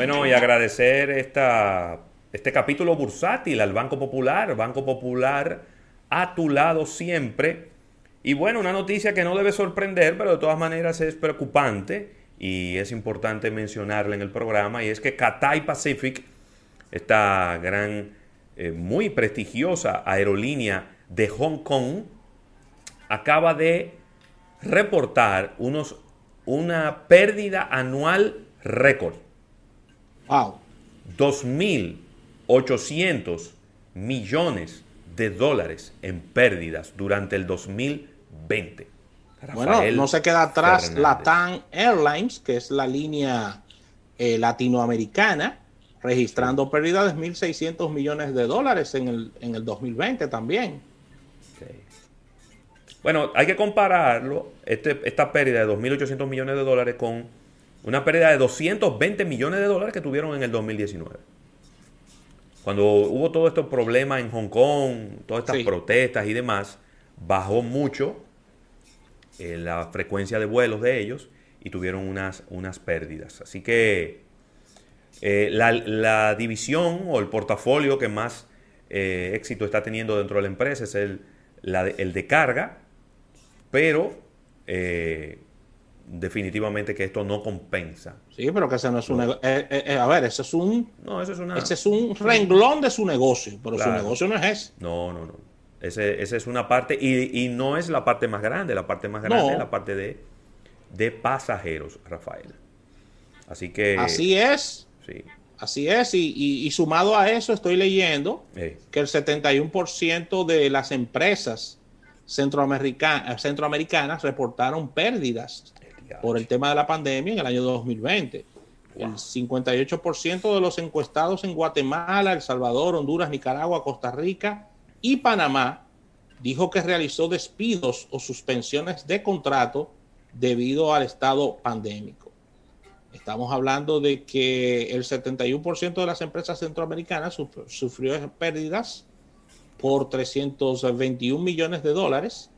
Bueno, y agradecer esta, este capítulo bursátil al Banco Popular. Banco Popular a tu lado siempre. Y bueno, una noticia que no debe sorprender, pero de todas maneras es preocupante y es importante mencionarla en el programa, y es que Cathay Pacific, esta gran, eh, muy prestigiosa aerolínea de Hong Kong, acaba de reportar unos, una pérdida anual récord. Wow. 2.800 millones de dólares en pérdidas durante el 2020 bueno, no se queda atrás Latam Airlines, que es la línea eh, latinoamericana, registrando pérdidas de 1.600 millones de dólares en el, en el 2020 también. Bueno, hay que compararlo, este, esta pérdida de 2.800 millones de dólares con una pérdida de 220 millones de dólares que tuvieron en el 2019. Cuando hubo todos estos problemas en Hong Kong, todas estas protestas y demás, bajó mucho eh, la frecuencia de vuelos de ellos y tuvieron unas, unas pérdidas. Así que eh, la, división o el portafolio que más eh, éxito está teniendo dentro de la empresa es el, el de carga, pero definitivamente que esto no compensa. Sí, pero que ese no es un... a ver, ese es un... No, eso es una... Ese es un renglón de su negocio, pero su negocio no es ese. No, no, no. Esa es una parte, y, no es la parte más grande, la parte más grande es la parte de, de pasajeros, Rafael. Así que... Así es. Sí. Así es, y, sumado a eso estoy leyendo que el 71% de las empresas centroamericanas, centroamericanas reportaron pérdidas por el tema de la pandemia en el año 2020. El 58% de los encuestados en Guatemala, El Salvador, Honduras, Nicaragua, Costa Rica y Panamá dijo que realizó despidos o suspensiones de contrato debido al estado pandémico. Estamos hablando de que el 71% de las empresas centroamericanas sufrió pérdidas por 321 millones de dólares,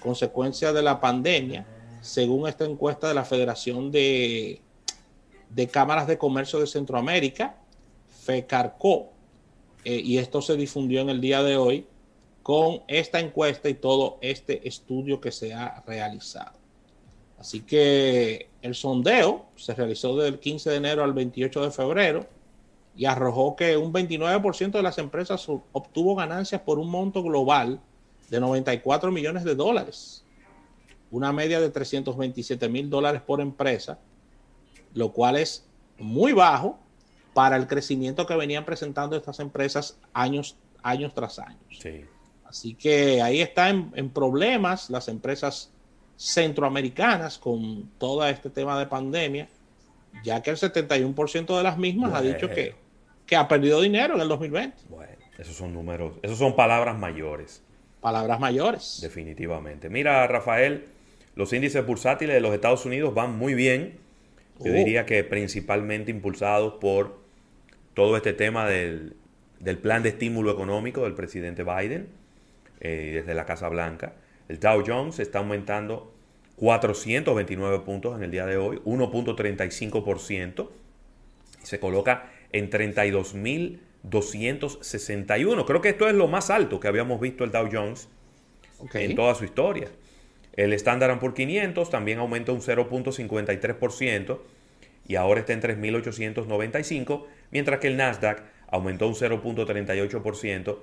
consecuencia de la pandemia, según esta encuesta de la Federación de, de Cámaras de Comercio de Centroamérica, FECARCO, eh, y esto se difundió en el día de hoy con esta encuesta y todo este estudio que se ha realizado. Así que el sondeo se realizó del 15 de enero al 28 de febrero y arrojó que un 29% de las empresas obtuvo ganancias por un monto global de 94 millones de dólares, una media de 327 mil dólares por empresa, lo cual es muy bajo para el crecimiento que venían presentando estas empresas años, años tras años. Sí. Así que ahí están en, problemas las empresas centroamericanas con todo este tema de pandemia, ya que el 71% de las mismas ha dicho que, que ha perdido dinero en el 2020. Bueno, esos son números, esos son palabras mayores. Palabras mayores. Definitivamente. Mira, Rafael, los índices bursátiles de los Estados Unidos van muy bien. Yo oh. diría que principalmente impulsados por todo este tema del, del plan de estímulo económico del presidente Biden eh, desde la Casa Blanca. El Dow Jones está aumentando 429 puntos en el día de hoy, 1.35%. Se coloca en 32.261. Creo que esto es lo más alto que habíamos visto el Dow Jones en toda su historia. El Standard Poor's 500 también aumenta un 0.53% y ahora está en 3.895, mientras que el Nasdaq aumentó un 0.38%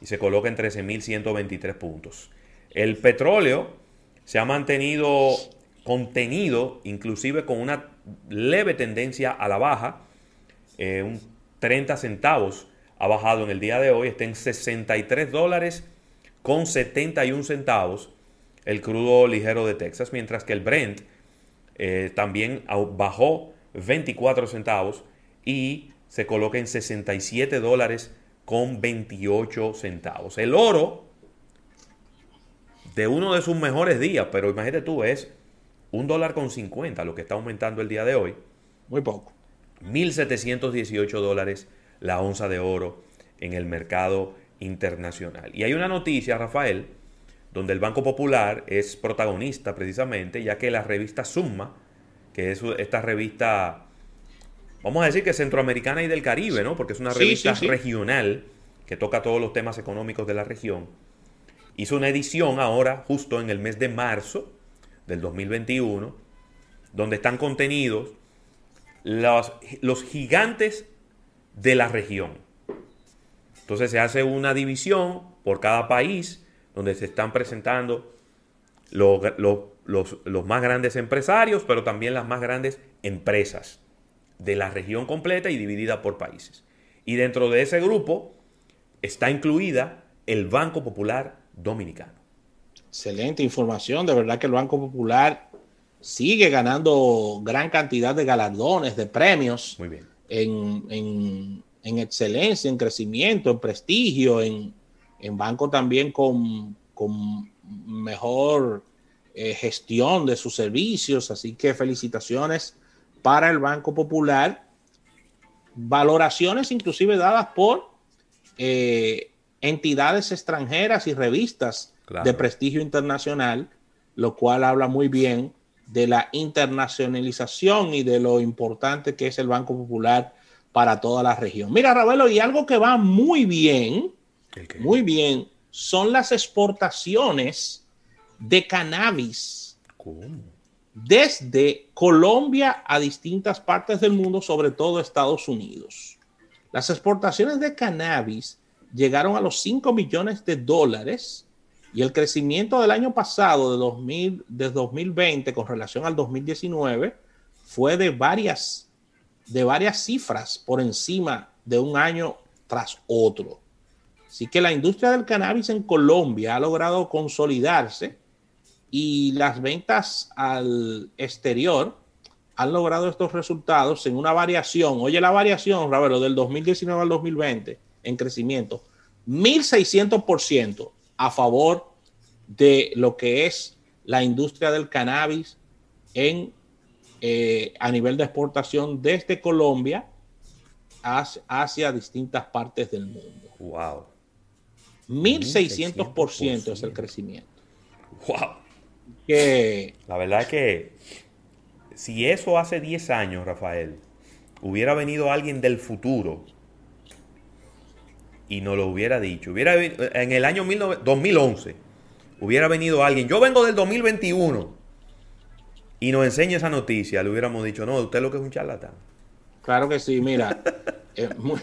y se coloca en 13.123 puntos. El petróleo se ha mantenido contenido, inclusive con una leve tendencia a la baja, eh, un 30 centavos ha bajado en el día de hoy, está en 63 dólares con 71 centavos el crudo ligero de Texas, mientras que el Brent eh, también bajó 24 centavos y se coloca en 67 dólares con 28 centavos. El oro de uno de sus mejores días, pero imagínate tú, es un dólar con 50 lo que está aumentando el día de hoy. Muy poco. 1.718 dólares la onza de oro en el mercado internacional. Y hay una noticia, Rafael, donde el Banco Popular es protagonista precisamente, ya que la revista Summa, que es esta revista vamos a decir que centroamericana y del Caribe, ¿no? Porque es una revista regional que toca todos los temas económicos de la región. Hizo una edición ahora, justo en el mes de marzo del 2021, donde están contenidos los, los gigantes de la región. Entonces se hace una división por cada país donde se están presentando los, los, más grandes empresarios, pero también las más grandes empresas de la región completa y dividida por países. Y dentro de ese grupo está incluida el Banco Popular Dominicano. Excelente información, de verdad que el Banco Popular sigue ganando gran cantidad de galardones, de premios. Muy bien. En, excelencia, en crecimiento, en prestigio, en, banco también con, mejor eh, gestión de sus servicios. Así que felicitaciones para el Banco Popular. Valoraciones inclusive dadas por eh, entidades extranjeras y revistas de prestigio internacional, lo cual habla muy bien de la internacionalización y de lo importante que es el Banco Popular para toda la región. Mira, Ravelo, y algo que va muy bien, muy bien, son las exportaciones de cannabis. Desde Colombia a distintas partes del mundo, sobre todo Estados Unidos. Las exportaciones de cannabis llegaron a los 5 millones de dólares y el crecimiento del año pasado, de, 2000, de 2020 con relación al 2019, fue de varias, de varias cifras por encima de un año tras otro. Así que la industria del cannabis en Colombia ha logrado consolidarse y las ventas al exterior han logrado estos resultados en una variación. Oye, la variación, Ravelo, del 2019 al 2020 en crecimiento, 1600% a favor de lo que es la industria del cannabis en, eh, a nivel de exportación desde Colombia hacia, hacia distintas partes del mundo. Wow. 1600% es el crecimiento. Wow. Que, la verdad es que si eso hace 10 años, Rafael, hubiera venido alguien del futuro y nos lo hubiera dicho, hubiera en el año 2011, hubiera venido alguien, yo vengo del 2021 y nos enseña esa noticia, le hubiéramos dicho, no, usted lo que es un charlatán. Claro que sí, mira, muy,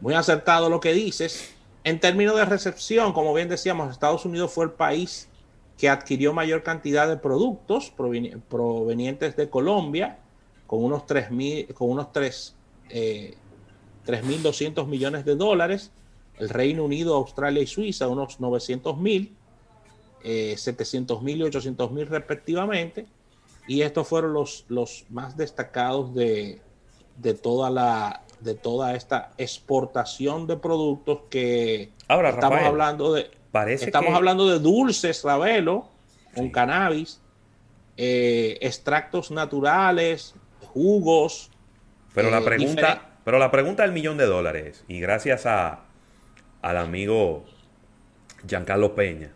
muy acertado lo que dices. En términos de recepción, como bien decíamos, Estados Unidos fue el país que adquirió mayor cantidad de productos provenientes de Colombia, con unos 3.200 con unos 3, eh, millones de dólares. El Reino Unido, Australia y Suiza, unos 900 mil, eh, 700 mil y 800 mil respectivamente. Y estos fueron los, los más destacados de, de, toda la, de toda esta exportación de productos que Ahora, estamos hablando de Estamos hablando de dulces, Ravelo, con cannabis, eh, extractos naturales, jugos. Pero la eh, pregunta, pero la pregunta del millón de dólares, y gracias a al amigo Giancarlo Peña.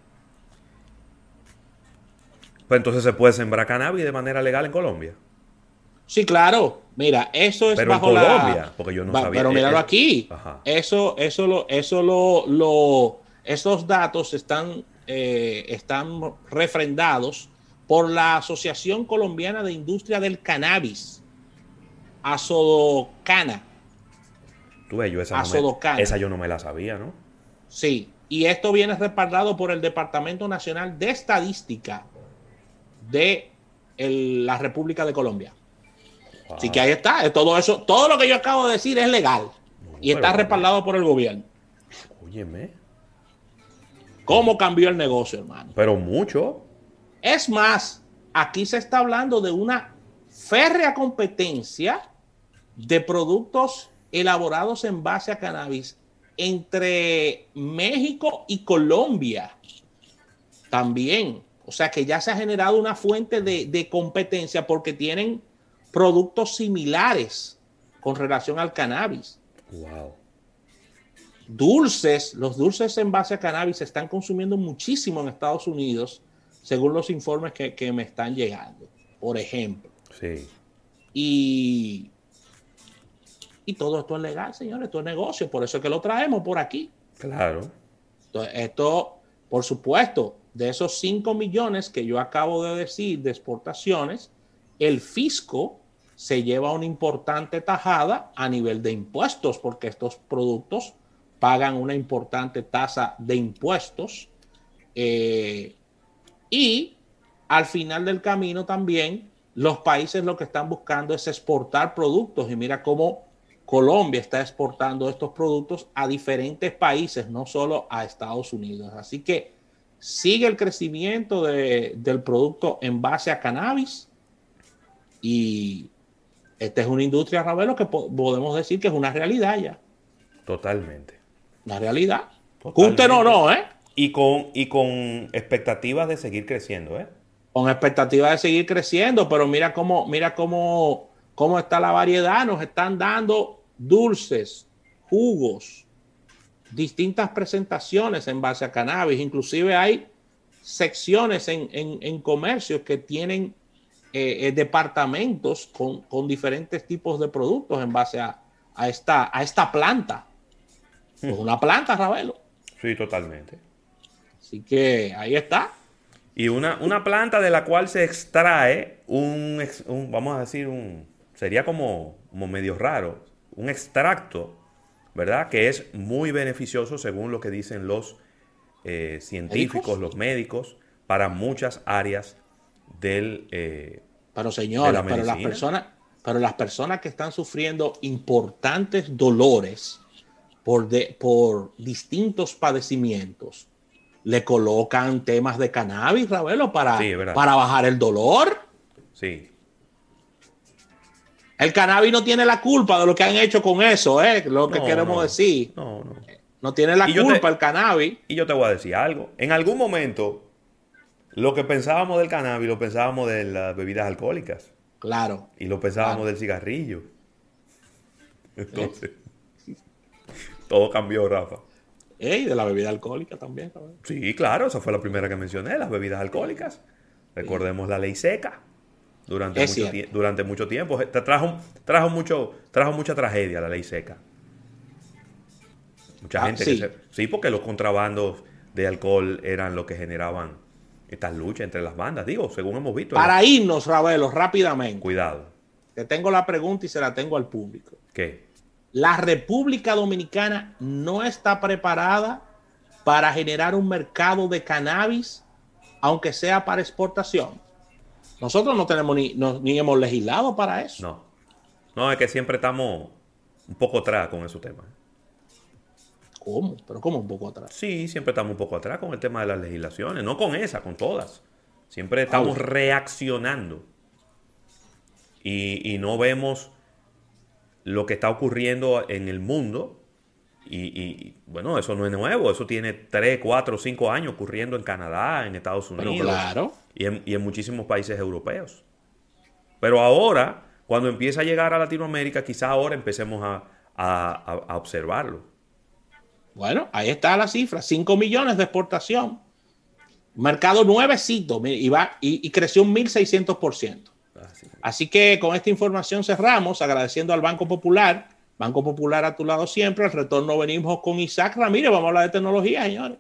Pues entonces se puede sembrar cannabis de manera legal en Colombia. Sí, claro. Mira, eso es pero bajo en Colombia, porque yo no sabía. Pero míralo aquí. Eso, eso lo, eso lo, lo estos datos están, eh, están refrendados por la Asociación Colombiana de Industria del Cannabis, Asodocana. Tú yo esa, no me, esa yo no me la sabía, ¿no? Sí, y esto viene respaldado por el Departamento Nacional de Estadística de la República de Colombia. Así que ahí está, todo eso, todo lo que yo acabo de decir es legal y está respaldado por el gobierno. Óyeme. ¿Cómo cambió el negocio, hermano? Pero mucho. Es más, aquí se está hablando de una férrea competencia de productos elaborados en base a cannabis entre México y Colombia. También. O sea que ya se ha generado una fuente de, de competencia porque tienen productos similares con relación al cannabis. Wow dulces, los dulces en base a cannabis se están consumiendo muchísimo en Estados Unidos, según los informes que, me están llegando, por ejemplo. Sí. Y Y todo esto es legal, señores, esto es negocio, por eso es que lo traemos por aquí. Claro. Entonces, esto, por supuesto, de esos 5 millones que yo acabo de decir de exportaciones, el fisco se lleva una importante tajada a nivel de impuestos, porque estos productos pagan una importante tasa de impuestos. Eh, y al final del camino también los países lo que están buscando es exportar productos y mira cómo Colombia está exportando estos productos a diferentes países, no solo a Estados Unidos. Así que sigue el crecimiento del producto en base a cannabis y esta es una industria, Ravelo, que podemos decir que es una realidad ya. Totalmente. Una realidad. Totalmente. o no, ¿eh? Y con, y con expectativas de seguir creciendo, ¿eh? Con expectativas de seguir creciendo, pero mira cómo, mira cómo, cómo está la variedad. Nos están dando dulces, jugos, distintas presentaciones en base a cannabis. Inclusive hay secciones en, en, comercios que tienen eh, eh, departamentos con, con, diferentes tipos de productos en base a, a esta, a esta planta. Es hmm. una planta, Ravelo. Sí, totalmente. Así que ahí está. Y una, una planta de la cual se extrae un, vamos a decir, un, sería como, como medio raro, un extracto, ¿verdad? Que es muy beneficioso según lo que dicen los eh, científicos, los médicos, para muchas áreas del... Eh, pero señores, para las personas, para las personas que están sufriendo importantes dolores por, de, por distintos padecimientos, le colocan temas de cannabis, Ravelo, para, para bajar el dolor. Sí. El cannabis no tiene la culpa de lo que han hecho con eso, ¿eh? Lo que queremos decir. No, no. No tiene la culpa el cannabis. Y yo te voy a decir algo. En algún momento, lo que pensábamos del cannabis lo pensábamos de las bebidas alcohólicas. Claro. Y lo pensábamos del cigarrillo. Entonces, todo cambió, Rafa. Y de la bebida alcohólica también. Sí, claro, esa fue la primera que mencioné, las bebidas alcohólicas. Recordemos la ley seca. Durante, mucho, durante mucho tiempo. Trajo, trajo, mucho, trajo mucha tragedia la ley seca. Mucha ah, gente sí. sí, porque los contrabandos de alcohol eran lo que generaban estas luchas entre las bandas. Digo, según hemos visto. Para irnos, Ravelo, rápidamente. Cuidado. Te tengo la pregunta y se la tengo al público. ¿Qué? La República Dominicana no está preparada para generar un mercado de cannabis, aunque sea para exportación. Nosotros no tenemos ni, ni hemos legislado para eso. No. No, es que siempre estamos un poco atrás con esos temas. ¿Cómo? ¿Pero cómo un poco atrás? Sí, siempre estamos un poco atrás con el tema de las legislaciones. No con esa, con todas. Siempre estamos reaccionando. Y, y no vemos lo que está ocurriendo en el mundo. Y, bueno, eso no es nuevo, eso tiene 3, 4, 5 años ocurriendo en Canadá, en Estados Unidos claro. y, en, muchísimos países europeos. Pero ahora, cuando empieza a llegar a Latinoamérica, quizá ahora empecemos a, observarlo. Bueno, ahí está la cifra, 5 millones de exportación. Mercado nuevecito y, va, y, creció un 1.600%. Así que con esta información cerramos agradeciendo al Banco Popular. Banco Popular a tu lado siempre. Al retorno venimos con Isaac Ramírez. Vamos a hablar de tecnología, señores.